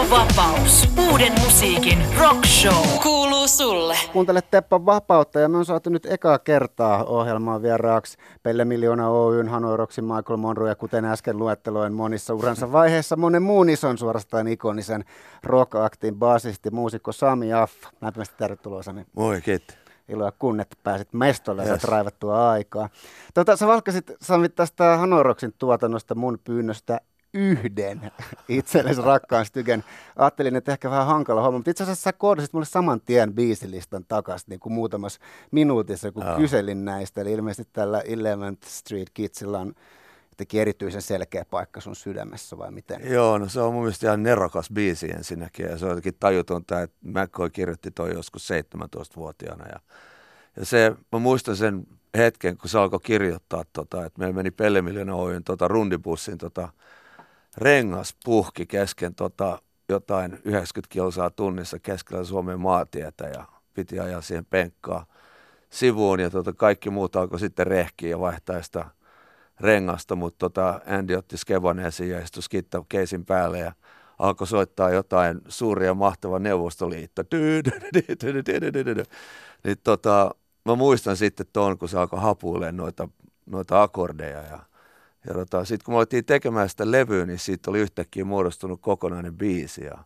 Teppo Vapaus. Uuden musiikin rock show. Kuuluu sulle. Kuuntele Teppo Vapautta ja me on saatu nyt ekaa kertaa ohjelmaan vieraaksi Pelle Miljoona Oyn, Hanoiroksin Michael Monroe ja kuten äsken luetteloin monissa uransa vaiheessa monen muun ison suorastaan ikonisen rock-aktin baasisti, muusikko Sami Aff. Lämpimästi tervetuloa Sami. Moi, kiitos iloa kun, että pääsit mestolle ja yes. raivattua aikaa. Tota, sä valkkasit Sami tästä Hanoroksin tuotannosta mun pyynnöstä yhden itsellesi rakkaan stygen. Ajattelin, että ehkä vähän hankala homma, mutta itse asiassa sä koodasit mulle saman tien biisilistan takaisin niin kuin muutamassa minuutissa, kun oh. kyselin näistä. Eli ilmeisesti tällä Eleventh Street Kidsilla on jotenkin erityisen selkeä paikka sun sydämessä vai miten? Joo, no se on mun mielestä ihan nerokas biisi ensinnäkin ja se on jotenkin tajutonta, että McCoy kirjoitti toi joskus 17-vuotiaana ja, ja se, mä muistan sen hetken, kun se alkoi kirjoittaa, tota, että meillä meni Pelle Miljoona Oyn tota, rundibussin tota, rengas puhki kesken tota, jotain 90 kilsaa tunnissa keskellä Suomen maatietä ja piti ajaa siihen penkkaan sivuun ja tota, kaikki muut alkoi sitten rehkiä ja vaihtaa sitä rengasta, mutta tota, Andy otti skevan esiin ja istui skitta keisin päälle ja alkoi soittaa jotain suuria mahtava neuvostoliitto. Niin tota, mä muistan sitten tuon, kun se alkoi hapuilemaan noita, noita akordeja ja ja tota, sitten kun me alettiin tekemään sitä levyä, niin siitä oli yhtäkkiä muodostunut kokonainen biisi. Ja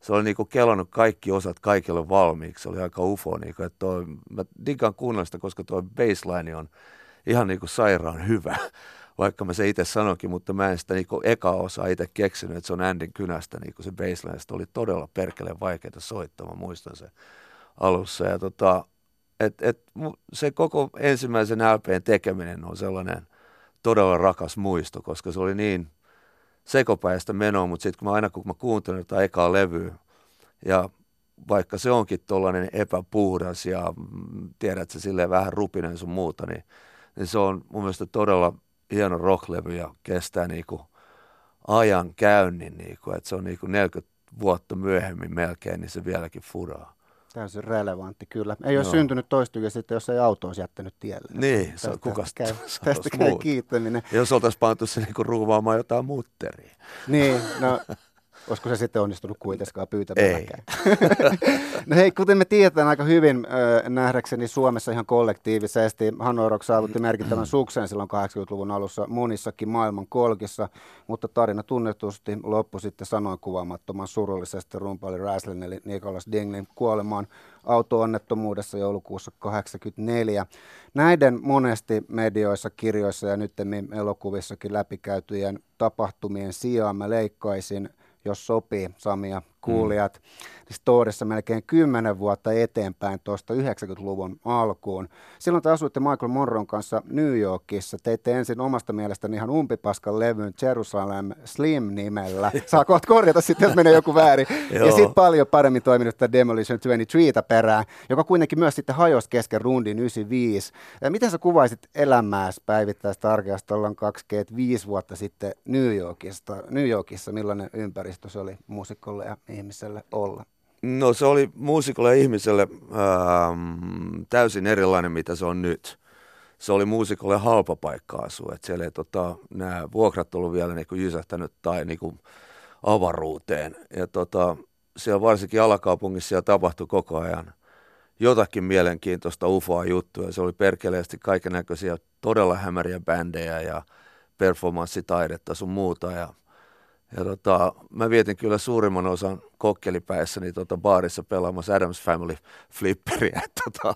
se oli niinku kelannut kaikki osat kaikille valmiiksi. Se oli aika ufo. Niinku, että toi, mä digan kuunnella koska tuo baseline on ihan niinku sairaan hyvä. Vaikka mä se itse sanoinkin, mutta mä en sitä niinku eka osaa itse keksinyt, että se on Andin kynästä niinku se baseline. Sitä oli todella perkeleen vaikeaa soittaa, mä muistan se alussa. Ja tota, et, et, se koko ensimmäisen LPn tekeminen on sellainen – todella rakas muisto, koska se oli niin sekopäistä menoa, mutta sitten kun mä aina kun mä kuuntelen tätä ekaa levyä, ja vaikka se onkin tuollainen epäpuhdas ja mm, tiedät se silleen vähän rupinen sun muuta, niin, niin se on mun mielestä todella hieno rocklevy ja kestää niinku ajan käynnin, niinku, että se on niinku 40 vuotta myöhemmin melkein, niin se vieläkin furaa. Täysin relevantti, kyllä. Ei ole syntynyt toistuja sitten, jos ei auto olisi jättänyt tielle. Niin, se on kuka käy, tästä käy kiittäminen. Ja jos oltaisiin pantu se niin ruuvaamaan jotain mutteria. Niin, no Olisiko se sitten onnistunut kuitenkaan pyytämälläkään? no hei, kuten me tiedetään aika hyvin äh, nähdäkseni Suomessa ihan kollektiivisesti, Hanoi saavutti merkittävän suksen silloin 80-luvun alussa monissakin maailman kolkissa, mutta tarina tunnetusti loppui sitten sanoin kuvaamattoman surullisesti rumpaali Raslin eli Nicholas Dinglin kuolemaan auto-onnettomuudessa joulukuussa 1984. Näiden monesti medioissa, kirjoissa ja nyt elokuvissakin läpikäytyjen tapahtumien sijaan mä leikkaisin – jos sopii, Sami ja kuulijat, mm. niin Storissa melkein 10 vuotta eteenpäin tuosta 90-luvun alkuun. Silloin te asuitte Michael Monron kanssa New Yorkissa. Teitte ensin omasta mielestäni ihan umpipaskan levyn Jerusalem Slim-nimellä. Saa kohta korjata sitten, jos menee joku väärin. ja sitten paljon paremmin toiminut Demolition 23 perään, joka kuitenkin myös sitten hajosi kesken rundin 95. Ja miten sä kuvaisit elämääsi päivittäistä arkeasta ollaan 25 vuotta sitten New Yorkista, New Yorkissa, millainen ympäristö se oli muusikolle ja ihmiselle olla? No se oli muusikolle ja ihmiselle ähm, täysin erilainen, mitä se on nyt. Se oli muusikolle halpa paikka asua. Että siellä ei tota, nämä vuokrat ollut vielä niin kuin jysähtänyt tai niin kuin avaruuteen. Ja tota, siellä varsinkin alakaupungissa siellä tapahtui koko ajan jotakin mielenkiintoista ufoa juttuja. Se oli perkeleesti kaiken näköisiä todella hämäriä bändejä ja performanssitaidetta sun muuta. Ja ja tota, mä vietin kyllä suurimman osan kokkelipäissäni tota baarissa pelaamassa Adams Family flipperiä. Tota,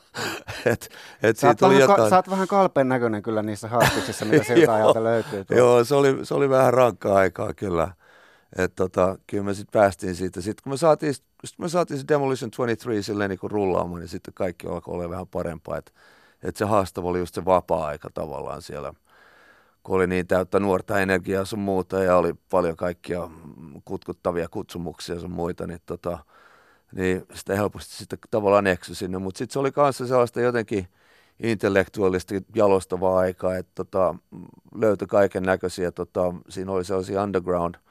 et, et sä, oot vähän, jotain... ka- sä oot vähän kalpeen näköinen kyllä niissä haastuksissa, mitä siltä ajalta löytyy. Tuo. Joo, se oli, se oli vähän rankkaa aikaa kyllä. Et tota, kyllä me sitten päästiin siitä. Sitten kun me saatiin, sit me saatiin se Demolition 23 silleen niin rullaamaan, niin sitten kaikki alkoi olla vähän parempaa. Että et se haastava oli just se vapaa-aika tavallaan siellä – kun oli niin täyttä nuorta energiaa sun muuta ja oli paljon kaikkia kutkuttavia kutsumuksia sun muita, niin, tota, niin sitä helposti sitten tavallaan eksy sinne. Mutta sitten se oli kanssa sellaista jotenkin intellektuaalisesti jalostavaa aikaa, että tota, löytyi kaiken näköisiä, tota, siinä oli sellaisia underground –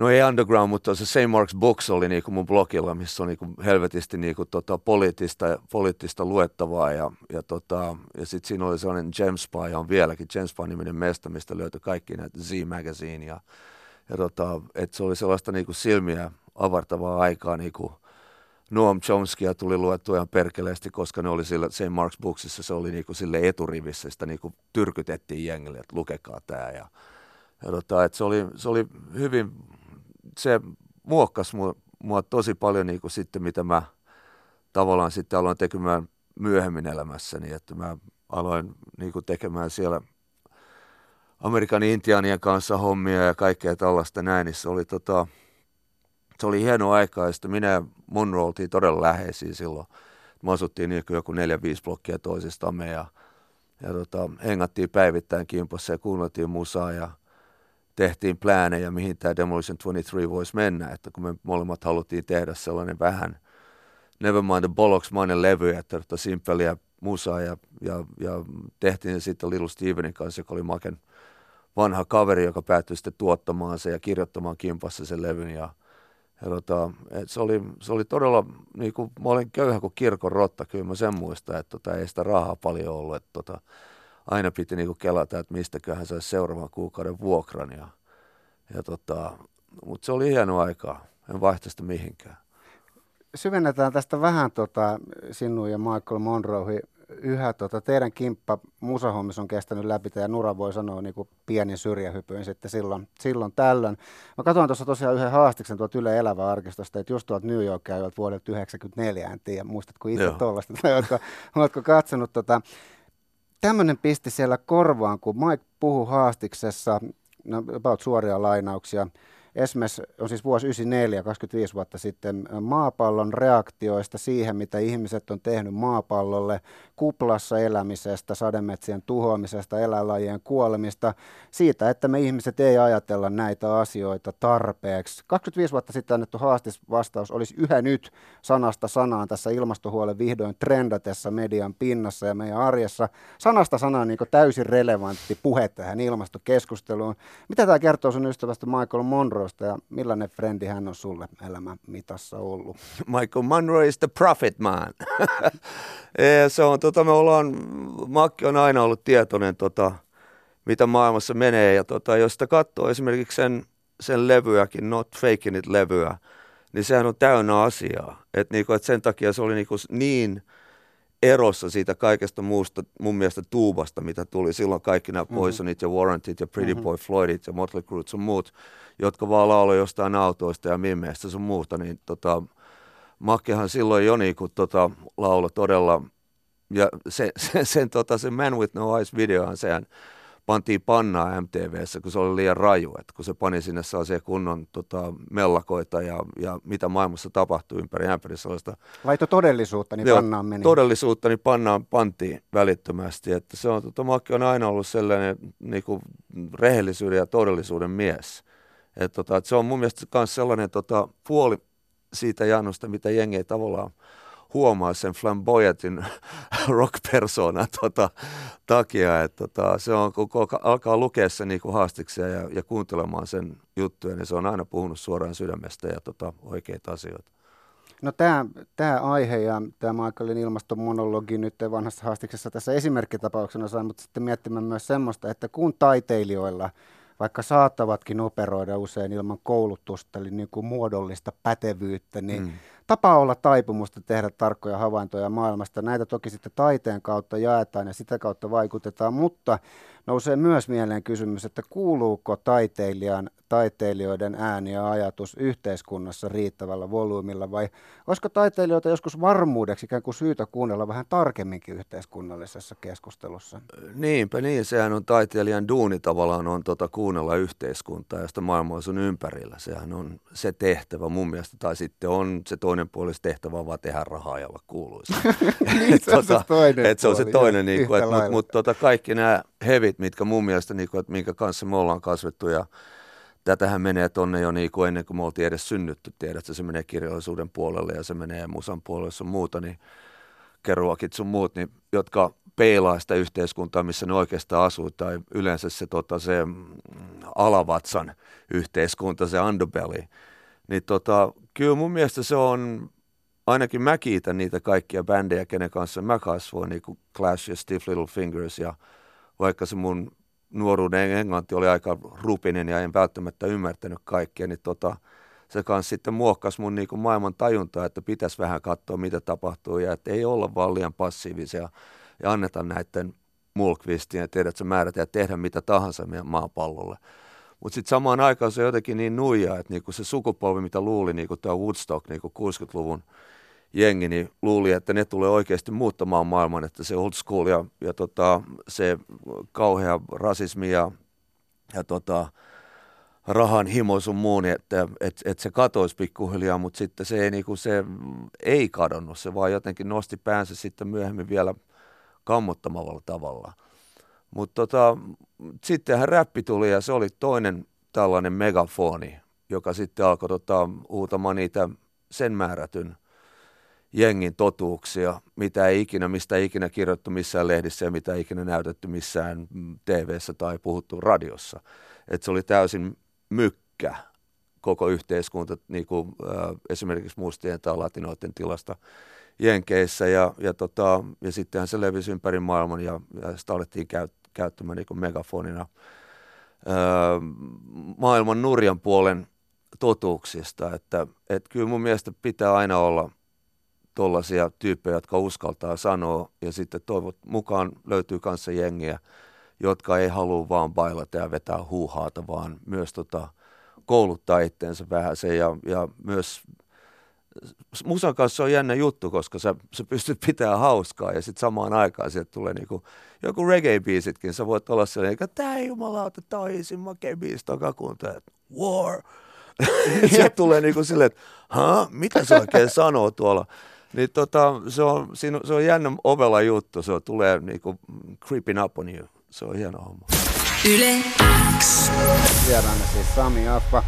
no ei underground, mutta se St. Mark's Books oli niinku mun blogilla, missä on niinku helvetisti niinku tota poliittista, poliittista luettavaa ja, ja, tota, ja sitten siinä oli sellainen Spy, on vieläkin Spy niminen mesta, mistä löytyi kaikki näitä Z-Magazine ja, ja tota, että se oli sellaista niin kuin silmiä avartavaa aikaa, niin kuin Noam Chomskia tuli luettua ihan perkeleesti, koska ne oli sillä St. Mark's Booksissa, se oli niinku sille eturivissä, sitä niinku tyrkytettiin jengille, että lukekaa tämä. Ja, ja tota, et se, oli, se oli hyvin, se muokkasi mua, mua tosi paljon niinku sitten, mitä mä tavallaan sitten aloin tekemään myöhemmin elämässäni, että mä aloin niinku tekemään siellä Amerikan intiaanien kanssa hommia ja kaikkea tällaista näin, niin se oli tota, se oli hieno aika ja sitten minä ja Monroe oltiin todella läheisiä silloin. Me asuttiin niin joku neljä, viisi blokkia toisistamme ja, ja tota, hengattiin päivittäin kimpossa ja kuunneltiin musaa ja tehtiin pläänejä, mihin tämä Demolition 23 voisi mennä. Että kun me molemmat haluttiin tehdä sellainen vähän Nevermind the Bollocks-mainen levy, että tota simpeliä musaa ja, ja, ja tehtiin se sitten Little Stevenin kanssa, joka oli Maken vanha kaveri, joka päättyi sitten tuottamaan se ja kirjoittamaan kimpassa sen levyn ja ja tota, et se, oli, se oli todella, niin kuin, mä olin köyhä kuin kirkon rotta, kyllä mä sen muistan, että tota, ei sitä rahaa paljon ollut, että tota, aina piti niin kuin kelata, että mistäköhän saisi seuraavan kuukauden vuokran. Ja, ja tota, mutta se oli hieno aikaa, en vaihta sitä mihinkään. Syvennetään tästä vähän tota, sinun ja Michael Monroehin yhä tota, teidän kimppa musahommissa on kestänyt läpi, ja Nura voi sanoa niin kuin pieni syrjähypyin sitten silloin, silloin tällöin. Mä katsoin tuossa tosiaan yhden haastiksen tuolta Yle Elävä arkistosta, että just tuolta New Yorkia vuodelta 1994, en tiedä, muistatko itse tuollaista, tai oletko, oletko katsonut tota, tämmöinen pisti siellä korvaan, kun Mike puhuu haastiksessa, no, about suoria lainauksia, Esimerkiksi on siis vuosi 1994, 25 vuotta sitten, maapallon reaktioista siihen, mitä ihmiset on tehnyt maapallolle, kuplassa elämisestä, sademetsien tuhoamisesta, eläinlajien kuolemista, siitä, että me ihmiset ei ajatella näitä asioita tarpeeksi. 25 vuotta sitten annettu haastisvastaus olisi yhä nyt sanasta sanaan tässä ilmastohuolen vihdoin trendatessa median pinnassa ja meidän arjessa. Sanasta sanaan niin täysin relevantti puhe tähän ilmastokeskusteluun. Mitä tämä kertoo sun ystävästä Michael Monroesta ja millainen frendi hän on sulle elämän mitassa ollut? Michael Monroe is the prophet man. se on, tota, me ollaan, Makki on aina ollut tietoinen, tota, mitä maailmassa menee. Ja tota, jos sitä katsoo esimerkiksi sen, sen levyäkin, Not Faking It-levyä, niin sehän on täynnä asiaa. Et niinku, et sen takia se oli niinku niin erossa siitä kaikesta muusta mun mielestä tuubasta, mitä tuli silloin kaikki nämä mm-hmm. Poisonit ja Warrantit ja Pretty mm-hmm. Boy Floydit ja Motley Crue ja muut, jotka vaan lauloi jostain autoista ja mimmeistä sun muuta, niin tota, Makkehan silloin jo niin kuin, tota, laulo todella, ja se, se, sen, tota, se Man With No Eyes videohan sehän pantiin pannaa MTVssä, kun se oli liian raju, että kun se pani sinne sellaisia kunnon tota, mellakoita ja, ja mitä maailmassa tapahtui ympäri ämpäri sellaista. Laito todellisuutta, niin joo, pannaan meni. Todellisuutta, niin pannaan pantiin välittömästi, että se on, tota, Makki on aina ollut sellainen niin kuin, rehellisyyden ja todellisuuden mies. Et, tota, et se on mun mielestä myös sellainen tota, puoli siitä Janusta, mitä jengi ei tavallaan huomaa sen flamboyantin rock-persoonan tota, takia. että tota, se on, kun alkaa lukea sen niin haastiksia ja, ja kuuntelemaan sen juttuja, niin se on aina puhunut suoraan sydämestä ja tota, oikeita asioita. No tämä, tämä aihe ja tämä Michaelin ilmastomonologi nyt vanhassa haastiksessa tässä esimerkkitapauksena sai mutta sitten miettimään myös semmoista, että kun taiteilijoilla – vaikka saattavatkin operoida usein ilman koulutusta, eli niin kuin muodollista pätevyyttä, niin mm. Tapa olla taipumusta tehdä tarkkoja havaintoja maailmasta. Näitä toki sitten taiteen kautta jaetaan ja sitä kautta vaikutetaan, mutta nousee myös mieleen kysymys, että kuuluuko taiteilijan, taiteilijoiden ääni ja ajatus yhteiskunnassa riittävällä volyymilla vai olisiko taiteilijoita joskus varmuudeksi ikään kuin syytä kuunnella vähän tarkemminkin yhteiskunnallisessa keskustelussa? Niinpä niin, sehän on taiteilijan duuni tavallaan on tota, kuunnella yhteiskuntaa ja sitä maailmaa sun ympärillä. Sehän on se tehtävä mun mielestä, tai sitten on se toinen puoli tehtävä vaan tehdä rahaa ja olla kuuluisa. niin, se on tota, se toinen et se on se toinen, niin mutta mut, tota, kaikki nämä hevit, mitkä mun mielestä, niin kuin, että minkä kanssa me ollaan kasvettu ja tätähän menee tonne jo niin kuin ennen kuin me oltiin edes synnytty, tiedät, se menee kirjallisuuden puolelle ja se menee musan puolelle, on muuta, niin keruakit sun muut, niin, jotka peilaa sitä yhteiskuntaa, missä ne oikeastaan asuu, tai yleensä se, tota, se mm, alavatsan yhteiskunta, se underbelly, niin tota, kyllä mun mielestä se on, ainakin mä kiitän niitä kaikkia bändejä, kenen kanssa mä kasvoin, niin kuin Clash ja Stiff Little Fingers ja vaikka se mun nuoruuden englanti oli aika rupinen ja en välttämättä ymmärtänyt kaikkea, niin tota, se kanssa sitten muokkasi mun niin kuin maailman tajuntaa, että pitäisi vähän katsoa, mitä tapahtuu ja että ei olla vaan liian passiivisia ja anneta näiden mulkvistien, tiedät, että sä määrät ja tehdä mitä tahansa meidän maapallolle. Mutta sitten samaan aikaan se jotenkin niin nuija, että niinku se sukupolvi, mitä luuli, niinku tämä Woodstock, niinku 60-luvun jengi, niin luuli, että ne tulee oikeasti muuttamaan maailman, että se old school ja, ja tota, se kauhea rasismi ja, ja tota, rahan himo sun muun, että et, et se katoisi pikkuhiljaa, mutta sitten se ei, niinku, se ei kadonnut, se vaan jotenkin nosti päänsä sitten myöhemmin vielä kammottamalla tavalla. Mutta tota, sittenhän räppi tuli ja se oli toinen tällainen megafoni, joka sitten alkoi tota, huutamaan niitä sen määrätyn jengin totuuksia, mitä ei ikinä, mistä ei ikinä kirjoittu missään lehdissä ja mitä ei ikinä näytetty missään tv tai puhuttu radiossa. Et se oli täysin mykkä koko yhteiskunta, niin kuin, äh, esimerkiksi mustien tai latinoiden tilasta Jenkeissä ja, ja, tota, ja sittenhän se levisi ympäri maailman ja, ja sitä alettiin käyt, käyttämään niin megafonina. Öö, maailman nurjan puolen totuuksista, että et kyllä mun mielestä pitää aina olla tuollaisia tyyppejä, jotka uskaltaa sanoa ja sitten toivot mukaan löytyy kanssa jengiä, jotka ei halua vaan bailata ja vetää huuhaata, vaan myös tota, kouluttaa itteensä vähän se ja, ja myös musan kanssa on jännä juttu, koska sä, sä pystyt pitämään hauskaa ja sitten samaan aikaan sieltä tulee niinku, joku reggae-biisitkin, sä voit olla sellainen, että tää jumalauta, tää on isin makea biisi, takakunta, että war. sieltä tulee niinku silleen, että ha, mitä se oikein sanoo tuolla. Niin tota, se on, siinä, se on jännä ovella juttu, se on, tulee niinku creeping up on you. Se on hieno homma. Yle X. Vieraana siis Sami Affa.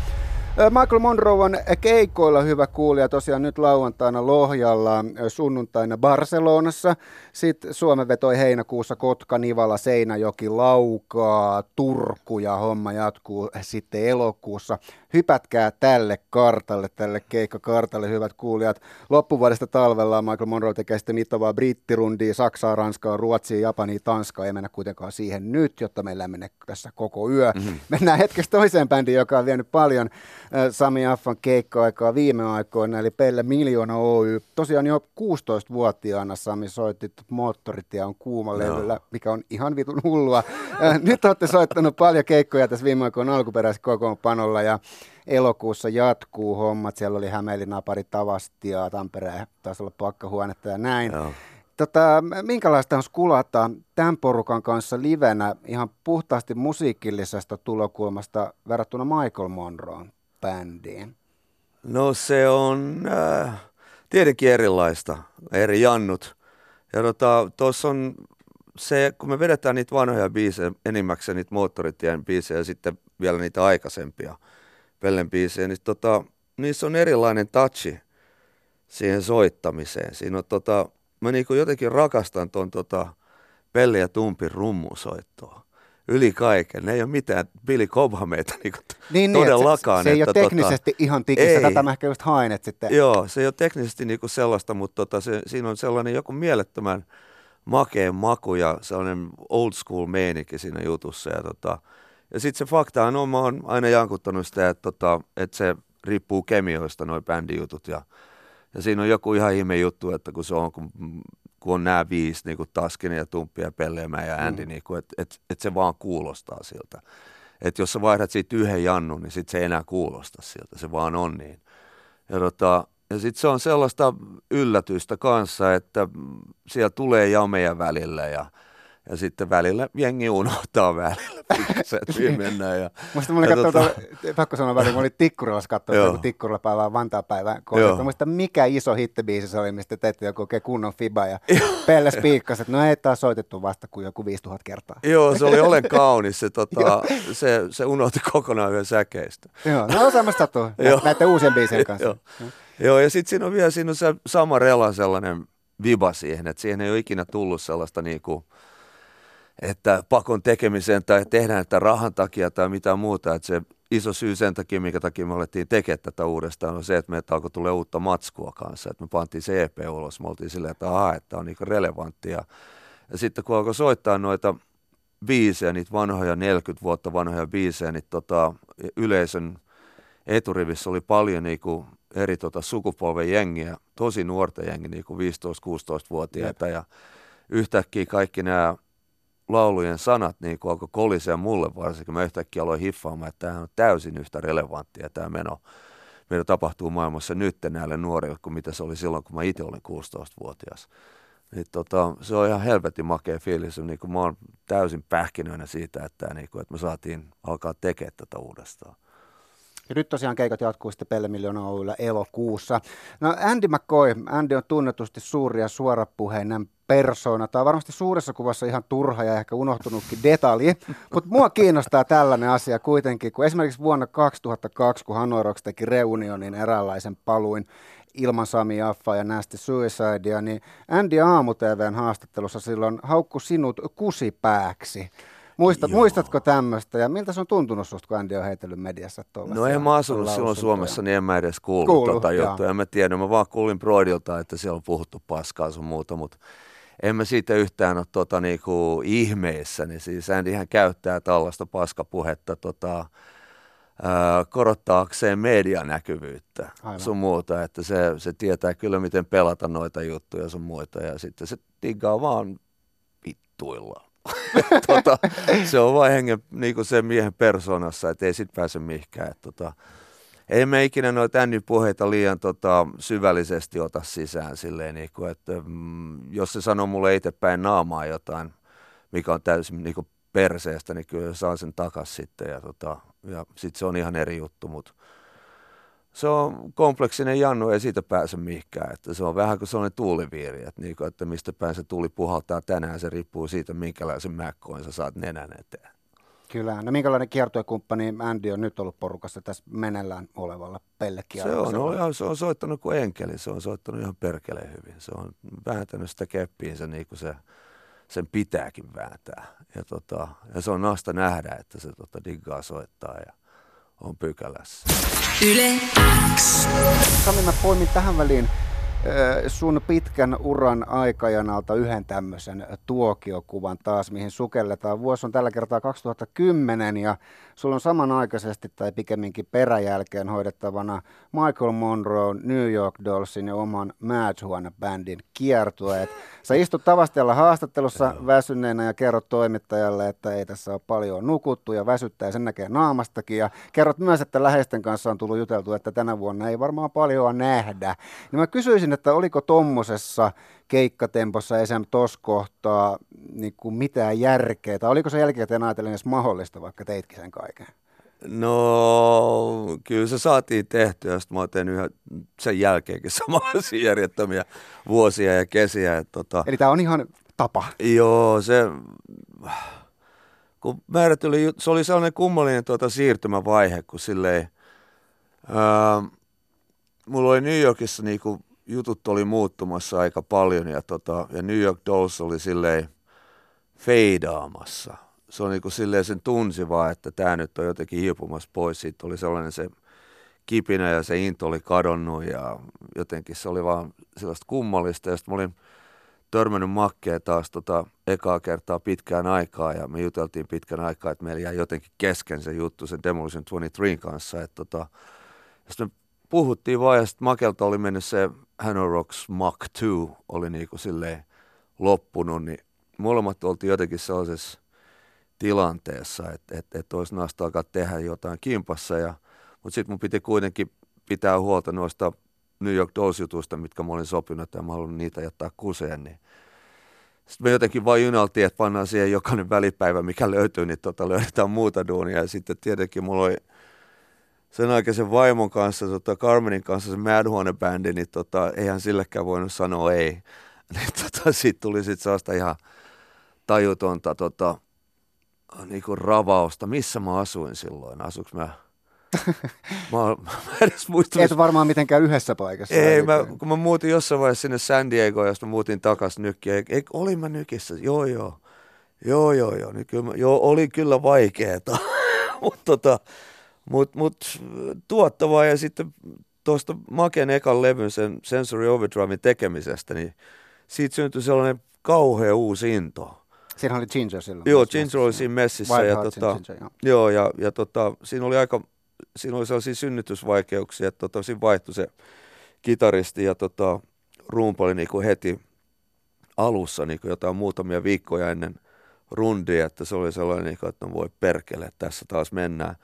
Michael Monroe on keikoilla hyvä kuulija tosiaan nyt lauantaina Lohjalla, sunnuntaina Barcelonassa. Sitten Suomen vetoi heinäkuussa Kotka, Nivala, Seinäjoki, Laukaa, Turku ja homma jatkuu sitten elokuussa hypätkää tälle kartalle, tälle keikkakartalle, hyvät kuulijat. Loppuvuodesta talvella Michael Monroe tekee sitten mittavaa brittirundia, Saksaa, Ranskaa, Ruotsia, Japania, Tanskaa. Ei mennä kuitenkaan siihen nyt, jotta meillä menee tässä koko yö. Mm-hmm. Mennään hetkeksi toiseen bändiin, joka on vienyt paljon Sami Affan keikka-aikaa viime aikoina, eli Pelle Miljoona Oy. Tosiaan jo 16-vuotiaana Sami soitti moottorit ja on kuuma levyllä, mikä on ihan vitun hullua. Nyt olette soittanut paljon keikkoja tässä viime aikoina alkuperäisessä kokoonpanolla ja elokuussa jatkuu hommat. Siellä oli Hämeenlinna pari Tavastia, Tampereen taisi olla pakkahuonetta ja näin. Joo. Tota, minkälaista on skulata tämän porukan kanssa livenä ihan puhtaasti musiikillisesta tulokulmasta verrattuna Michael Monroon bändiin? No se on äh, tietenkin erilaista, eri jannut. Ja tuossa tota, on se, kun me vedetään niitä vanhoja biisejä, enimmäkseen niitä moottoritien biisejä ja sitten vielä niitä aikaisempia – Pellen biisejä, niin tota, niissä on erilainen touchi siihen soittamiseen. Siinä on tota, mä niinku jotenkin rakastan ton tota Pelle ja Tumpin rummusoittoa yli kaiken. Ne ei ole mitään Billy Cobhameita niinku niin, todellakaan. Niin, se, se ei ole teknisesti tota, ihan tikissä, ei. tätä mä ehkä just haen, että sitten... Joo, se ei ole teknisesti niinku sellaista, mutta tota, se, siinä on sellainen joku mielettömän makeen maku ja sellainen old school meininki siinä jutussa. Ja tota, ja sitten se fakta on, mä oon aina jankuttanut sitä, että, tota, että se riippuu kemioista, noin bändijutut. Ja, ja siinä on joku ihan ihme juttu, että kun se on, kun, kun on nämä viisi, niin kuin Taskinen ja Tumppi ja Pelleemä ja Andy, mm. niin että et, et se vaan kuulostaa siltä. Että jos sä vaihdat siitä yhden jannun, niin sitten se ei enää kuulosta siltä, se vaan on niin. Ja, tota, ja sitten se on sellaista yllätystä kanssa, että siellä tulee jameja välillä ja – ja sitten välillä jengi unohtaa välillä mihin mennään. Ja, Musta mulla tota... Tuota, pakko sanoa väliin, mä olin Tikkurilassa katsoa Tikkurilla päivää Vantaa päivää. Muista mikä iso hittibiisi se oli, mistä teitte joku oikein kunnon fiba ja Pelle spiikkasi, että no ei taas soitettu vasta kuin joku 5000 kertaa. Joo, se oli olen kaunis. Se, tota, se, se unohti kokonaan yhden säkeistä. Joo, no samasta sattuu näiden uusien biisien kanssa. Joo. Joo, ja sitten siinä on vielä siinä on se sama rela sellainen viba siihen, että siihen ei ole ikinä tullut sellaista niinku, että pakon tekemiseen tai tehdään tätä rahan takia tai mitä muuta, että se iso syy sen takia, minkä takia me alettiin tekemään tätä uudestaan, on se, että meiltä alkoi tulla uutta matskua kanssa, että me pantiin se EP ulos, me oltiin silleen, että aha, että on niin relevanttia. Ja sitten kun alkoi soittaa noita biisejä, niitä vanhoja 40 vuotta vanhoja biisejä, niin tota, yleisön eturivissä oli paljon niinku eri tota, sukupolven jengiä, tosi nuorta jengiä, niinku 15-16-vuotiaita Jep. ja yhtäkkiä kaikki nämä laulujen sanat niin kuin alkoi kolisea mulle varsinkin. Mä yhtäkkiä aloin hiffaamaan, että tämä on täysin yhtä relevanttia tämä meno, meno tapahtuu maailmassa nyt näille nuorille kuin mitä se oli silloin, kun mä itse olin 16-vuotias. Niin tota, se on ihan helvetin makea fiilis. Niin kuin mä oon täysin pähkinöinä siitä, että, niin kuin, että me saatiin alkaa tekemään tätä uudestaan. Ja nyt tosiaan keikat jatkuu sitten Pelle Miljoona Oyllä elokuussa. No Andy McCoy, Andy on tunnetusti suuri ja suorapuheinen persona. Tämä on varmasti suuressa kuvassa ihan turha ja ehkä unohtunutkin detalji, mutta mua kiinnostaa tällainen asia kuitenkin, kun esimerkiksi vuonna 2002, kun Hanoi Rocks teki reunionin eräänlaisen paluin ilman Sami Affa ja Nasty Suicidea, niin Andy Aamu TVn haastattelussa silloin haukku sinut kusipääksi. Muistat, muistatko tämmöistä ja miltä se on tuntunut susta, kun Andy on heitellyt mediassa tuolla? No en mä asunut silloin Suomessa, niin en mä edes kuullut Kuulu, tota juttua. En mä tiedä, mä vaan kuulin Broidilta, että siellä on puhuttu paskaa sun muuta, mutta en mä siitä yhtään ole tota, niinku, ihmeessä. Niin siis Andyhän käyttää tällaista paskapuhetta tota, ää, korottaakseen medianäkyvyyttä Aivan. sun muuta, että se, se tietää kyllä miten pelata noita juttuja sun muita ja sitten se diggaa vaan vittuilla. tota, se on vain hengen, niin se miehen persoonassa, että ei sit pääse mihinkään. Että, tota, ei me ikinä noita puheita liian tota, syvällisesti ota sisään silleen, niin kuin, että mm, jos se sanoo mulle itsepäin naamaa jotain, mikä on täysin niin kuin perseestä, niin kyllä saan sen takas sitten ja, tota, ja sitten se on ihan eri juttu, mutta se on kompleksinen jannu, ei siitä pääse mihinkään. Että se on vähän kuin sellainen tuuliviiri, että, niin kuin, että mistä päin se tuli puhaltaa tänään, se riippuu siitä, minkälaisen mäkkoin sä saat nenän eteen. Kyllä. No minkälainen kiertuekumppani Andy on nyt ollut porukassa tässä menellään olevalla pellekierroksella? Se on, on, se on soittanut kuin enkeli, se on soittanut ihan perkeleen hyvin. Se on vääntänyt sitä keppiinsä niin kuin se, sen pitääkin vääntää. Ja, tota, ja se on nasta nähdä, että se tota, diggaa soittaa ja on pykälässä. Yle X. Sami, mä poimin tähän väliin sun pitkän uran aikajanalta yhden tämmöisen tuokiokuvan taas, mihin sukelletaan. Vuosi on tällä kertaa 2010 ja sulla on samanaikaisesti tai pikemminkin peräjälkeen hoidettavana Michael Monroe, New York Dollsin ja oman Madhuana-bändin kiertueet. Sä istut Tavastialla haastattelussa väsyneenä ja kerrot toimittajalle, että ei tässä ole paljon nukuttu ja väsyttää ja sen näkee naamastakin. Ja kerrot myös, että läheisten kanssa on tullut juteltu, että tänä vuonna ei varmaan paljon nähdä. Niin mä kysyisin, että oliko tommosessa keikkatempossa esimerkiksi tuossa kohtaa niin kuin mitään järkeä, tai oliko se jälkikäteen ajatellen edes mahdollista, vaikka teitkin sen kaiken? No, kyllä se saatiin tehtyä, sitten mä oon tehnyt yhä sen jälkeenkin samanlaisia järjettömiä vuosia ja kesiä. Että, tota, Eli tämä on ihan tapa. Joo, se, kun määrät oli, se oli sellainen kummallinen tuota, siirtymävaihe, kun silleen, ää, mulla oli New Yorkissa niinku jutut oli muuttumassa aika paljon ja, tota, ja New York Dolls oli silleen feidaamassa. Se on niin kuin silleen sen tunsi vaan, että tämä nyt on jotenkin hiipumassa pois. Siitä oli sellainen se kipinä ja se into oli kadonnut ja jotenkin se oli vaan sellaista kummallista. Ja sitten mä olin törmännyt makkeen taas tota ekaa kertaa pitkään aikaa ja me juteltiin pitkän aikaa, että meillä jäi jotenkin kesken se juttu sen Demolition 23 kanssa. Että tota, sitten me puhuttiin vaan ja sitten Makelta oli mennyt se Hanoi Rocks Mach 2 oli niinku loppunut, niin molemmat oltiin jotenkin sellaisessa tilanteessa, että et, et olisi nasta alkaa tehdä jotain kimpassa. Ja, mutta sitten mun piti kuitenkin pitää huolta noista New York Dolls-jutuista, mitkä mä olin sopinut, että mä haluan niitä jättää kuseen. Niin. Sitten me jotenkin vain junaltiin, että pannaan siihen jokainen välipäivä, mikä löytyy, niin tota, löydetään muuta duunia. Ja sitten tietenkin mulla oli sen aikaisen vaimon kanssa, tota Carmenin kanssa se Madhuone-bändi, niin tota, eihän sillekään voinut sanoa ei. Niin tota, siitä tuli sitten sellaista ihan tajutonta tota, niinku ravausta. Missä mä asuin silloin? Asuks mä mä, mä edes muista, Et varmaan mitenkään yhdessä paikassa. Ei, mä, kun mä muutin jossain vaiheessa sinne San Diegoon, josta muutin takaisin nykkiä. Ei, olin mä nykissä, joo joo. Joo joo joo, niin kyllä, joo oli kyllä vaikeeta. Mutta tota, mutta mut, tuottavaa ja sitten tuosta Maken ekan levyn, sen Sensory Overdrivein tekemisestä, niin siitä syntyi sellainen kauhea uusi into. Siinä oli Ginger silloin. Joo, Ginger oli siinä messissä. Wild ja, tota, Ginger, joo. joo, ja, ja tota, siinä oli aika, siinä oli sellaisia synnytysvaikeuksia, että tota, siinä vaihtui se kitaristi ja tota, rumpa oli niinku heti alussa niinku jotain muutamia viikkoja ennen rundia, että se oli sellainen, niinku, että no voi perkele, tässä taas mennään.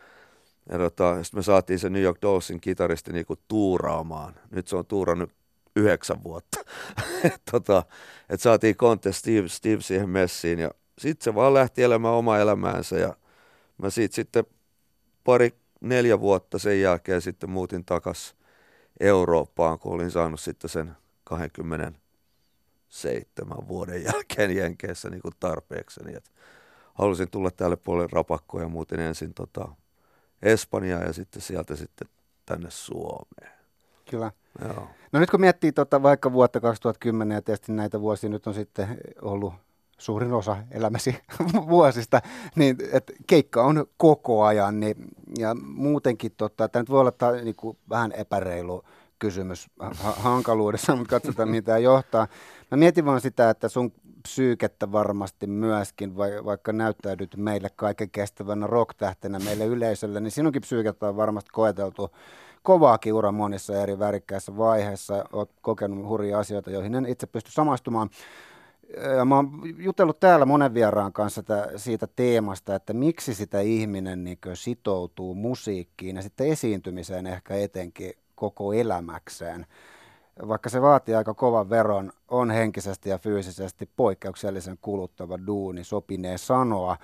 Ja tota, sitten me saatiin se New York Dollsin kitaristi niinku tuuraamaan. Nyt se on tuurannut yhdeksän vuotta. et tota, et saatiin Conte Steve, Steve siihen messiin ja sitten se vaan lähti elämään omaa elämäänsä ja mä siitä sitten pari, neljä vuotta sen jälkeen sitten muutin takas Eurooppaan, kun olin saanut sitten sen 27 vuoden jälkeen Jenkeissä niin tarpeekseni. Et halusin tulla tälle puolelle rapakkoon ja muutin ensin tota Espanjaan ja sitten sieltä sitten tänne Suomeen. Kyllä. Joo. No nyt kun miettii tota vaikka vuotta 2010 ja tietysti näitä vuosia nyt on sitten ollut suurin osa elämäsi vuosista, niin et keikka on koko ajan niin, ja muutenkin tota, tämä nyt voi olla tää, niinku, vähän epäreilu kysymys ha- hankaluudessa, mutta katsotaan mitä johtaa. Mä mietin vaan sitä, että sun psyykettä varmasti myöskin, vaikka näyttäydyt meille kaiken kestävänä rock-tähtenä meille yleisölle, niin sinunkin psyykettä on varmasti koeteltu kovaa kiura monissa eri värikkäissä vaiheissa. Olet kokenut hurjia asioita, joihin en itse pysty samastumaan. Ja mä oon jutellut täällä monen vieraan kanssa tä, siitä teemasta, että miksi sitä ihminen niin sitoutuu musiikkiin ja sitten esiintymiseen ehkä etenkin koko elämäkseen. Vaikka se vaatii aika kovan veron, on henkisesti ja fyysisesti poikkeuksellisen kuluttava duuni, sopinee sanoa.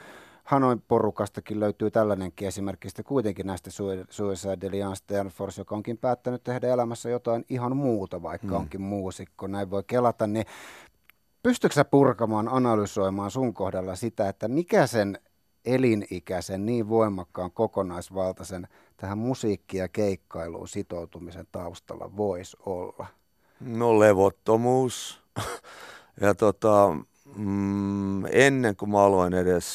Hanoin porukastakin löytyy tällainenkin esimerkki sitten kuitenkin näistä Suicide Lian Stanfors, joka onkin päättänyt tehdä elämässä jotain ihan muuta, vaikka mm. onkin muusikko, näin voi kelata, niin pystytkö sä purkamaan, analysoimaan sun kohdalla sitä, että mikä sen elinikäisen, niin voimakkaan kokonaisvaltaisen tähän musiikki- ja keikkailuun sitoutumisen taustalla voisi olla? No levottomuus. ja tota, mm, ennen kuin mä aloin edes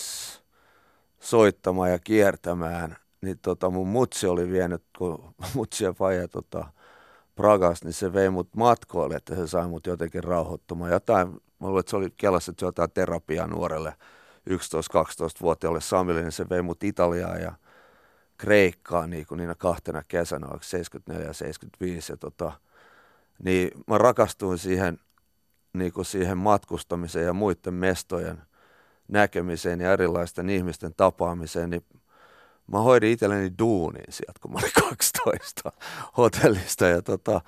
soittamaan ja kiertämään, niin tota mun mutsi oli vienyt, kun mutsi ja faija tota, Pragas, niin se vei mut matkoille, että se sai mut jotenkin rauhoittumaan. Jotain, mä luulen, että se oli kelassa, jotain terapiaa nuorelle 11-12-vuotiaalle Samille, niin se vei mut Italiaan ja Kreikkaan niin kuin niinä kahtena kesänä, 74 ja 75. Ja tota, niin mä rakastuin siihen, niin kuin siihen matkustamiseen ja muiden mestojen näkemiseen ja erilaisten ihmisten tapaamiseen, niin mä hoidin itselleni duunin sieltä, kun mä olin 12 hotellista. Ja tota,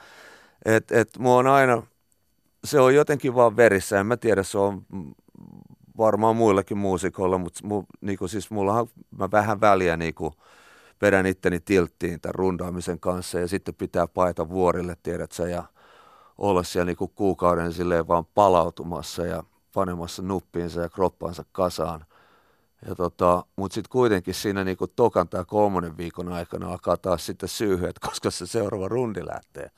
et, et mua on aina, se on jotenkin vaan verissä, en mä tiedä, se on varmaan muillakin muusikoilla, mutta mu, niinku, siis mullahan mä vähän väliä niinku, vedän itteni tilttiin tämän rundaamisen kanssa ja sitten pitää paita vuorille, tiedät sä, ja olla siellä niinku kuukauden silleen vaan palautumassa ja panemassa nuppiinsa ja kroppansa kasaan. Ja tota, mutta sitten kuitenkin siinä niinku tokan tai kolmannen viikon aikana alkaa taas sitten syyhy, että koska se seuraava rundi lähtee.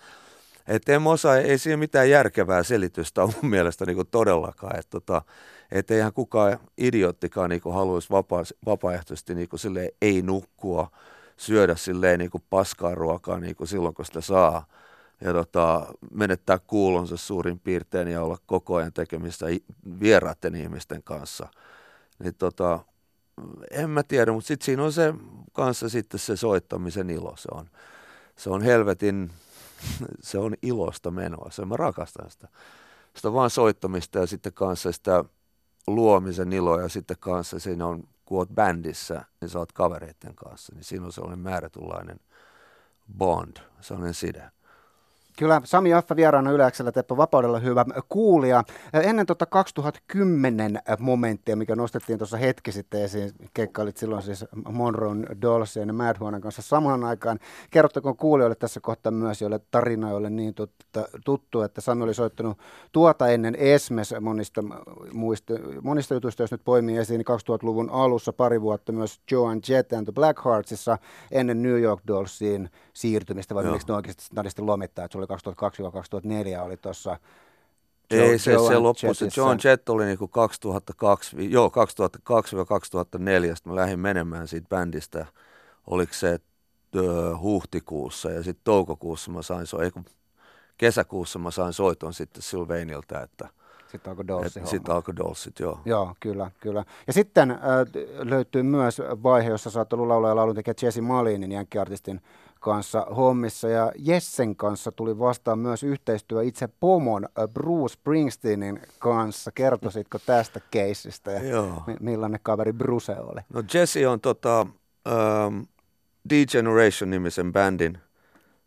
Että en osaa, ei siinä mitään järkevää selitystä ole mun mielestä niinku todellakaan. Että tota, et eihän kukaan idioottikaan niinku haluaisi vapaa, vapaaehtoisesti niinku ei nukkua, syödä silleen niinku paskaa ruokaa niinku silloin, kun sitä saa ja tota, menettää kuulonsa suurin piirtein ja olla koko ajan tekemistä vieraiden ihmisten kanssa. Niin tota, en mä tiedä, mutta sitten siinä on se kanssa sitten se soittamisen ilo. Se on, se on helvetin, se on ilosta menoa. Se mä rakastan sitä. Sitä vaan soittamista ja sitten kanssa sitä luomisen iloa ja sitten kanssa siinä on, kun oot bändissä, niin sä oot kavereiden kanssa, niin siinä on sellainen määrätynlainen bond, sellainen side. Kyllä, Sami Affa vieraana Yleäksellä, Teppo Vapaudella hyvä kuulija. Ennen tuota 2010 momenttia, mikä nostettiin tuossa hetki sitten esiin, keikkailit silloin siis Monroe Dolcien ja Madhuonan kanssa samaan aikaan. Kerrottakoon kuulijoille tässä kohtaa myös, joille tarina joille niin tuttu, että Sami oli soittanut tuota ennen Esmes monista, muista, monista jutuista, jos nyt poimii esiin, niin 2000-luvun alussa pari vuotta myös Joan Jett and the Blackheartsissa ennen New York Dollsiin siirtymistä, vai miksi ne oikeasti lomittaa, että oli 2002-2004 oli tuossa ei, se, se loppu, se John Jett oli niinku 2002, joo 2002-2004, sitten mä lähdin menemään siitä bändistä, oliko se ö, huhtikuussa ja sitten toukokuussa mä sain, so, ei kun kesäkuussa mä sain soiton sitten Sylvainilta, että Sitten alkoi Dolls Sitten alkoi Dollsit, joo. Joo, kyllä, kyllä. Ja sitten äh, löytyy myös vaihe, jossa sä oot ollut laulaja ja lauluntekijä Jesse Malinin, jänkkiartistin kanssa hommissa. Ja Jessen kanssa tuli vastaan myös yhteistyö itse pomon äh, Bruce Springsteenin kanssa. Kertoisitko tästä keissistä ja Joo. mi- millainen kaveri Bruce oli? No Jesse on tota, um, D-Generation-nimisen bändin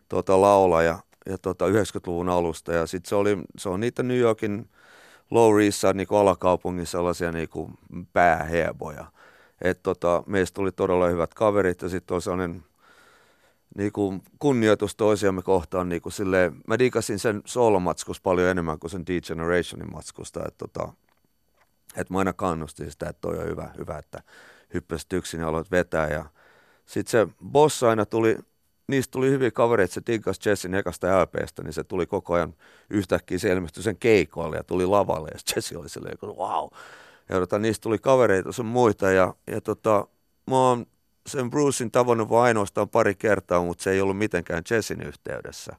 tota, laulaja ja tota, 90-luvun alusta. Ja sitten se, oli, se on niitä New Yorkin Lower East Side niin alakaupungin sellaisia niin pääheboja. Et tota, meistä tuli todella hyvät kaverit ja sitten oli sellainen niin kuin kunnioitus toisiamme kohtaan. Niin kuin silleen, mä digasin sen solomatskus paljon enemmän kuin sen D-Generationin matskusta. Että tota, et mä aina kannustin sitä, että toi on hyvä, hyvä että hyppäsit yksin ja aloit vetää. Ja sitten se boss aina tuli, niistä tuli hyviä kavereita, se diggas Jessin ekasta LPstä, niin se tuli koko ajan yhtäkkiä, se ilmestyi sen keikoille ja tuli lavalle ja Jesse oli silleen, wow. Ja tota, niistä tuli kavereita sun muita ja, ja tota, mä oon sen Brucein tavannut vain ainoastaan pari kertaa, mutta se ei ollut mitenkään Jessin yhteydessä.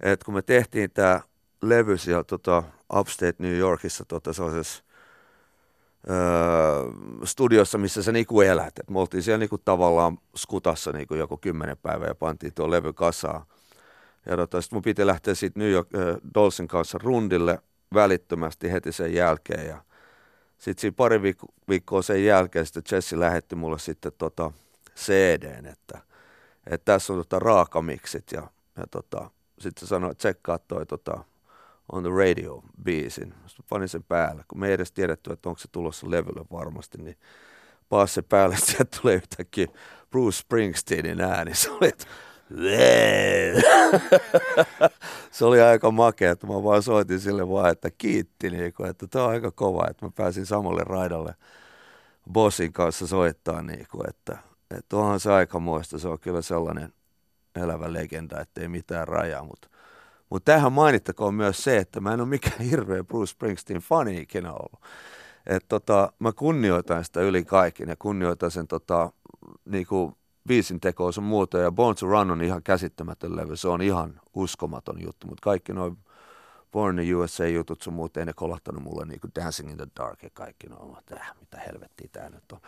Et kun me tehtiin tämä levy siellä tota, Upstate New Yorkissa tota, sellaisessa öö, studiossa, missä sä niinku elät. Et me oltiin siellä niinku tavallaan skutassa niinku joku kymmenen päivää ja pantiin tuo levy kasaan. Ja tota, sitten mun piti lähteä siitä New York äh, Dolsin kanssa rundille välittömästi heti sen jälkeen. Ja sitten siinä pari viikko, viikkoa sen jälkeen sitten Jesse lähetti mulle sitten tota CDn, että, että tässä on tota raakamiksit. Ja, ja tota, sitten sanoi, että tsekkaa toi tota, on the radio biisin. Sitten panin sen päälle, kun me ei edes tiedetty, että onko se tulossa levylle varmasti, niin paas se päälle, sieltä tulee yhtäkkiä Bruce Springsteenin ääni. Se oli, että se oli aika makea, että mä vaan soitin sille vaan, että kiitti, niin kuin, että tämä on aika kova, että mä pääsin samalle raidalle bossin kanssa soittaa, niin kuin, että, että onhan se aika muista, se on kyllä sellainen elävä legenda, että ei mitään rajaa, mutta mutta tähän mainittakoon myös se, että mä en ole mikään hirveä Bruce Springsteen fani ikinä ollut. Et tota, mä kunnioitan sitä yli kaikin ja kunnioitan sen tota, niinku, biisin tekoa sun muuta. Ja Born to Run on ihan käsittämätön levy, se on ihan uskomaton juttu. Mutta kaikki noin Born in USA-jutut sun muut, ei ne kolahtanut mulle niinku Dancing in the Dark ja kaikki no, äh, mitä helvettiä tää nyt on.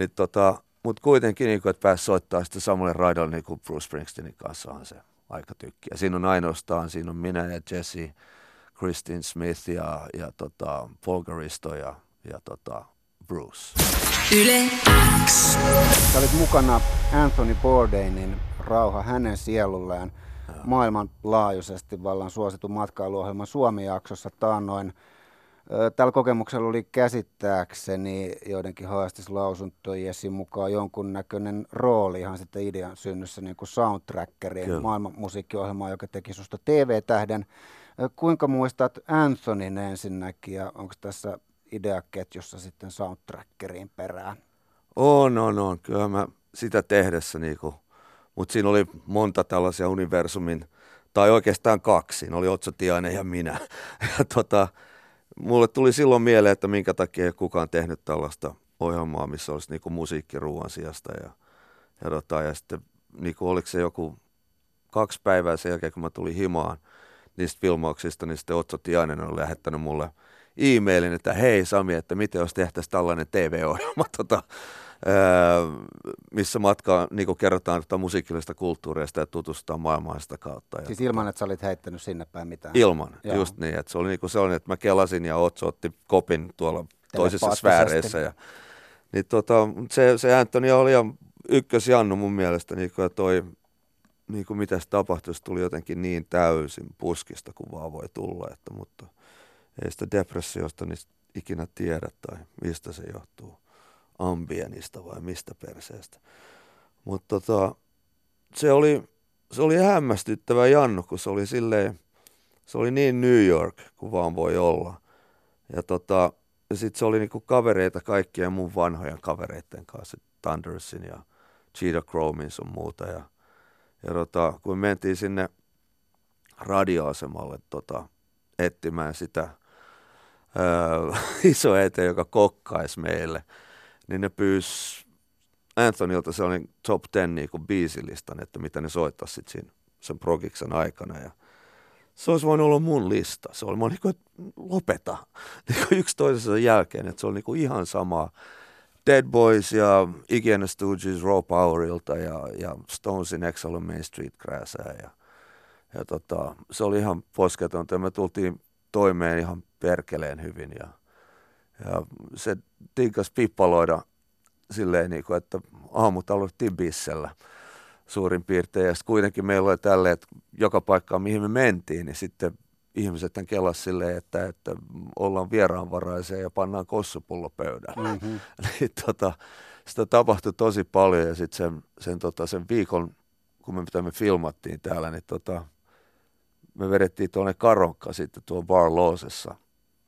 Niin, tota, mutta kuitenkin, niinku, että pääsi soittaa sitten samalle raidalle niin kuin Bruce Springsteenin kanssa on se aika tykkiä. Siinä on ainoastaan, siinä on minä ja Jesse, Christine Smith ja, ja tota, Paul Garisto ja, ja tota, Bruce. Yle X. Sä olit mukana Anthony Bourdainin Rauha hänen sielulleen maailmanlaajuisesti vallan suositun matkailuohjelman Suomi-jaksossa taannoin. Tällä kokemuksella oli käsittääkseni joidenkin haastislausuntojen mukaan jonkunnäköinen rooli ihan sitten idean synnyssä niin kuin soundtrackeriin Kyllä. maailman musiikkiohjelmaan, joka teki susta TV-tähden. Kuinka muistat Anthonyn ensinnäkin ja onko tässä ideaketjussa sitten soundtrackeriin perään? On, on, on. Kyllä mä sitä tehdessä, niinku, mutta siinä oli monta tällaisia universumin, tai oikeastaan kaksi. Siinä oli Otso Tiainen ja minä. Ja tota, mulle tuli silloin mieleen, että minkä takia ei kukaan tehnyt tällaista ohjelmaa, missä olisi niinku musiikki ruoan sijasta. Ja, ja, tota, ja sitten niinku, oliko se joku kaksi päivää sen jälkeen, kun mä tulin himaan niistä filmauksista, niin sitten Otso Tiainen on lähettänyt mulle e-mailin, että hei Sami, että miten jos tehtäisiin tällainen TV-ohjelma, tota, missä matkaa niin kerrotaan tota musiikillista kulttuurista ja tutustutaan maailmaan sitä kautta. Siis ilman, että sä olit heittänyt sinne päin mitään. Ilman, Joo. just niin. Että se oli niinku sellainen, että mä kelasin ja Otso otti kopin tuolla toisessa sfääreissä. Ja, niin tota, se, se Anthony oli ihan ykkösjannu mun mielestä, niinku, ja toi, niinku mitä se tapahtui, se tuli jotenkin niin täysin puskista kuin vaan voi tulla. Että, mutta ei sitä depressiosta niin ikinä tiedä tai mistä se johtuu. Ambienista vai mistä perseestä. Mutta tota, se oli, se oli hämmästyttävä Jannu, kun se oli silleen, se oli niin New York kuin vaan voi olla. Ja, tota, sitten se oli niinku kavereita kaikkien mun vanhojen kavereiden kanssa, Thundersin ja Cheetah Chromin sun muuta. Ja, ja tota, kun mentiin sinne radioasemalle tota, etsimään sitä iso eteen, joka kokkaisi meille, niin ne pyys Anthonylta se oli top 10 niin kuin biisilistan, että mitä ne soittaisi sit siinä sen progiksen aikana. Ja se olisi voinut olla mun lista. Se oli mä niin kuin, lopeta niin kuin yksi toisensa jälkeen, että se oli niin kuin ihan sama. Dead Boys ja Iggy Stooges Raw Powerilta ja, ja Stonesin Exile Main Street Grassää ja, ja tota, se oli ihan posketonta me tultiin toimeen ihan perkeleen hyvin ja, ja se tinkas pippaloida silleen, niin kuin, että aamut aloitettiin bissellä suurin piirtein. Ja kuitenkin meillä oli tälleen, että joka paikkaan mihin me mentiin, niin sitten ihmiset kelas silleen, että, että ollaan vieraanvaraisia ja pannaan kossupullo pöydälle. Mm-hmm. niin, tota, sitä tapahtui tosi paljon ja sitten sen, sen, tota, sen viikon, kun me, mitä me filmattiin täällä, niin tota, me vedettiin tuonne Karonkka sitten tuon Bar Loosessa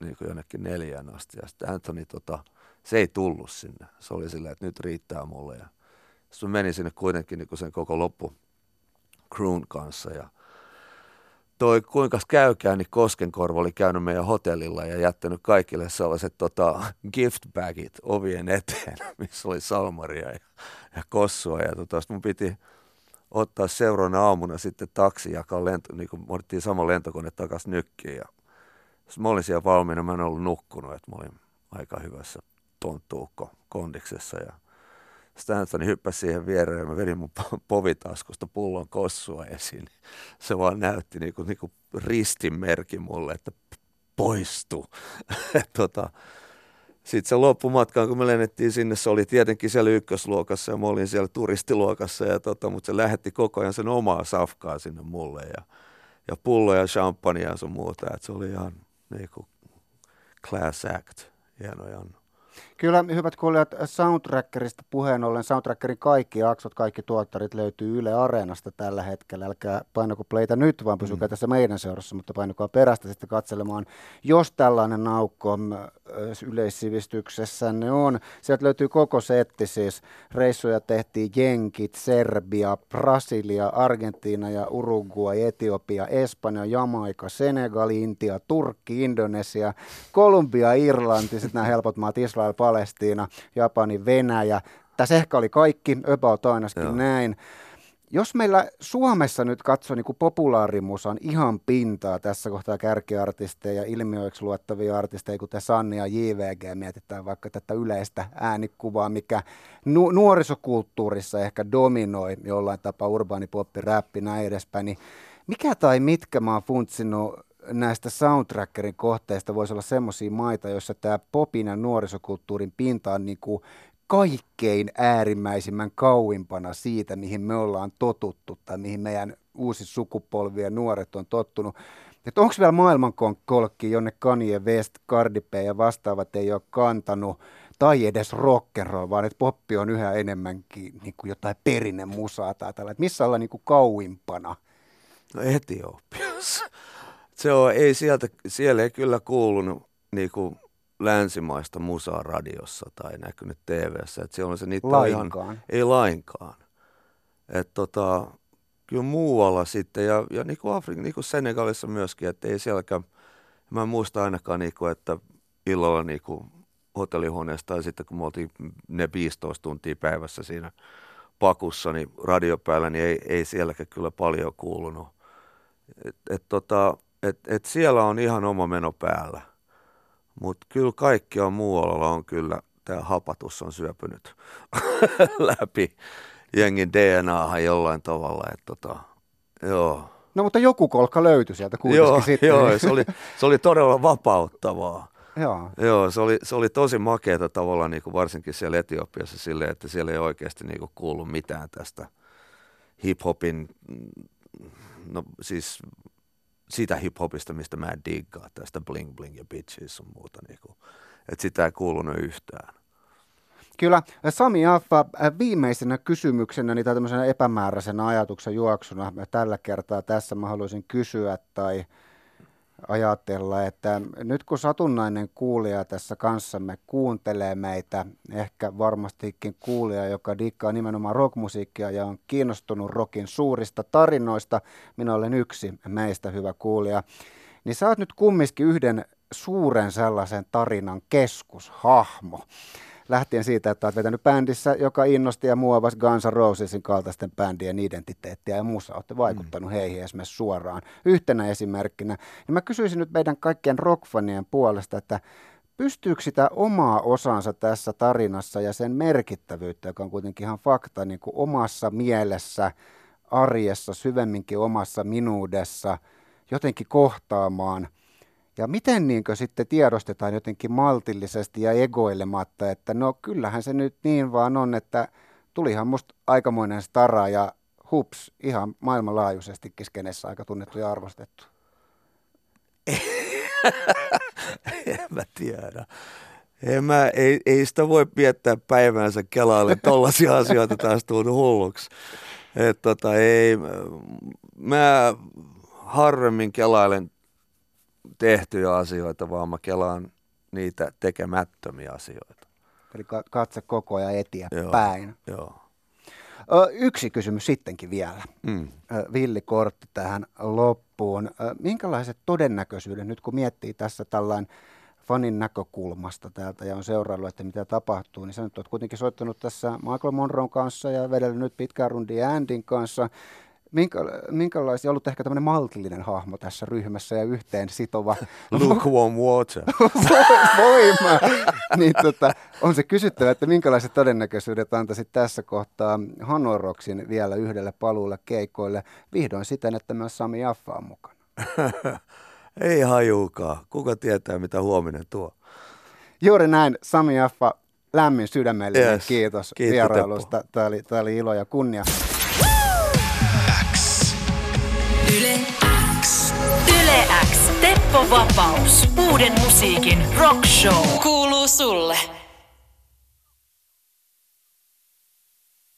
niin kuin jonnekin neljään asti. Ja sitten Anthony, tota, se ei tullut sinne. Se oli silleen, että nyt riittää mulle. Ja sitten menin sinne kuitenkin niin kuin sen koko loppu crewn kanssa ja toi kuinka käykään, niin Koskenkorva oli käynyt meidän hotellilla ja jättänyt kaikille sellaiset tota, gift bagit ovien eteen, missä oli salmaria ja, ja kossua. Ja tota, mun piti ottaa seuraavana aamuna sitten taksi, jakaa lento, niin kuin otettiin sama lentokone takaisin nykkiin. Ja mä olin siellä valmiina, mä en ollut nukkunut, että mä olin aika hyvässä tonttuukko kondiksessa. Ja Stanton hyppäsi siihen viereen ja mä vedin mun povitaskusta pullon kossua esiin. Se vaan näytti niinku, niinku ristimerki mulle, että poistu. tota, sitten se loppumatkaan, kun me lennettiin sinne, se oli tietenkin siellä ykkösluokassa ja mä olin siellä turistiluokassa, ja tota, mutta se lähetti koko ajan sen omaa safkaa sinne mulle ja, ja pulloja, champagnea ja sun muuta. Et se oli ihan niinku class act, hieno Jannu. Kyllä, hyvät kuulijat, Soundtrackerista puheen ollen, Soundtrackerin kaikki jaksot, kaikki tuottarit löytyy Yle Areenasta tällä hetkellä. Älkää painako playtä nyt, vaan pysykää mm. tässä meidän seurassa, mutta painokaa perästä sitten katselemaan, jos tällainen naukko yleissivistyksessänne on. Sieltä löytyy koko setti siis. Reissuja tehtiin Jenkit, Serbia, Brasilia, Argentiina ja Uruguay, Etiopia, Espanja, Jamaika, Senegal, Intia, Turkki, Indonesia, Kolumbia, Irlanti, sitten nämä helpot maat, Israel, Palestiina, Japani, Venäjä. Tässä ehkä oli kaikki, about ainakin Joo. näin. Jos meillä Suomessa nyt katsoo niin populaarimusan ihan pintaa tässä kohtaa kärkiartisteja ja ilmiöiksi luottavia artisteja, kuten Sanni ja JVG, mietitään vaikka tätä yleistä äänikuvaa, mikä nu- nuorisokulttuurissa ehkä dominoi jollain tapaa urbaani poppi, räppi, näin edespäin, niin mikä tai mitkä mä oon funtsinut näistä soundtrackerin kohteista voisi olla semmoisia maita, joissa tämä popin ja nuorisokulttuurin pinta on niin kuin kaikkein äärimmäisimmän kauimpana siitä, mihin me ollaan totuttu tai mihin meidän uusi sukupolvi ja nuoret on tottunut. Että onko vielä maailmankolkki, jonne Kanye West, Cardi B ja vastaavat ei ole kantanut, tai edes rock'n'roll, vaan että poppi on yhä enemmänkin niin kuin jotain perinnemusaa tai tällä. Että missä ollaan niin kuin kauimpana? No Etiopiassa se on, ei sieltä, siellä ei kyllä kuulunut niin kuin länsimaista musaa radiossa tai näkynyt TV-ssä. Että siellä on se niitä lainkaan. Ihan, ei lainkaan. Et tota, kyllä muualla sitten, ja, ja niin kuin Afrikan, niin kuin Senegalissa myöskin, että ei sielläkään, mä en muista ainakaan, niin kuin, että illalla niin kuin hotellihuoneessa tai sitten kun me oltiin ne 15 tuntia päivässä siinä pakussa, niin radio päällä, niin ei, ei sielläkään kyllä paljon kuulunut. Et, et tota, et, et siellä on ihan oma meno päällä. Mutta kyllä kaikki on muualla on kyllä, tämä hapatus on syöpynyt läpi jengin DNAhan jollain tavalla. Et tota, joo. No mutta joku kolkka löytyi sieltä kuitenkin joo, sitten. Joo, se oli, se oli todella vapauttavaa. Joo. Joo, se oli, se oli tosi makeata tavallaan niin kuin varsinkin siellä Etiopiassa silleen, että siellä ei oikeasti niin kuin kuulu mitään tästä hip-hopin, no siis siitä hiphopista, mistä mä en diggaa, tästä bling bling ja bitches sun muuta. Niin kuin, että sitä ei kuulunut yhtään. Kyllä. Sami Affa, viimeisenä kysymyksenä, niin tämmöisenä epämääräisenä ajatuksen juoksuna tällä kertaa tässä mä haluaisin kysyä tai ajatella, että nyt kun satunnainen kuulija tässä kanssamme kuuntelee meitä, ehkä varmastikin kuulija, joka dikkaa nimenomaan rockmusiikkia ja on kiinnostunut rockin suurista tarinoista, minä olen yksi meistä hyvä kuulija, niin sä oot nyt kumminkin yhden suuren sellaisen tarinan keskushahmo. Lähtien siitä, että olet vetänyt bändissä, joka innosti ja muovasi Guns N' Rosesin kaltaisten bändien identiteettiä ja muussa olette vaikuttanut mm. heihin esimerkiksi suoraan. Yhtenä esimerkkinä, niin mä kysyisin nyt meidän kaikkien rockfanien puolesta, että pystyykö sitä omaa osansa tässä tarinassa ja sen merkittävyyttä, joka on kuitenkin ihan fakta, niin kuin omassa mielessä, arjessa, syvemminkin omassa minuudessa, jotenkin kohtaamaan – ja miten niin sitten tiedostetaan jotenkin maltillisesti ja egoilematta, että no kyllähän se nyt niin vaan on, että tulihan musta aikamoinen stara ja hups, ihan maailmanlaajuisestikin skenessä aika tunnettu ja arvostettu. en mä tiedä. En mä, ei, ei sitä voi viettää päivänsä Kelalle, tollaisia asioita taas tullut hulluksi. Et tota, ei, mä harvemmin kelailen tehtyjä asioita, vaan mä kelaan niitä tekemättömiä asioita. Eli katse koko ajan eteenpäin. Joo, joo. Yksi kysymys sittenkin vielä. Mm. Villi Kortti tähän loppuun. Minkälaiset todennäköisyydet, nyt kun miettii tässä tällainen fanin näkökulmasta täältä ja on seuraillut, että mitä tapahtuu, niin sä nyt oot kuitenkin soittanut tässä Michael Monroon kanssa ja vedellyt nyt pitkään rundia Andin kanssa minkä, minkälaisia ollut ehkä tämmöinen maltillinen hahmo tässä ryhmässä ja yhteen sitova. Lukewarm water. Voima. niin, tota, on se kysyttävä, että minkälaiset todennäköisyydet antaisit tässä kohtaa Hanoroksin vielä yhdelle paluulle keikoille vihdoin siten, että myös Sami Jaffa on mukana. Ei hajuukaan. Kuka tietää, mitä huominen tuo? Juuri näin. Sami Jaffa, lämmin sydämellinen yes. kiitos Kiitos vierailusta. Tämä oli, tämä oli ilo ja kunnia. Yle X. Teppo Vapaus. Uuden musiikin rock show. Kuuluu sulle.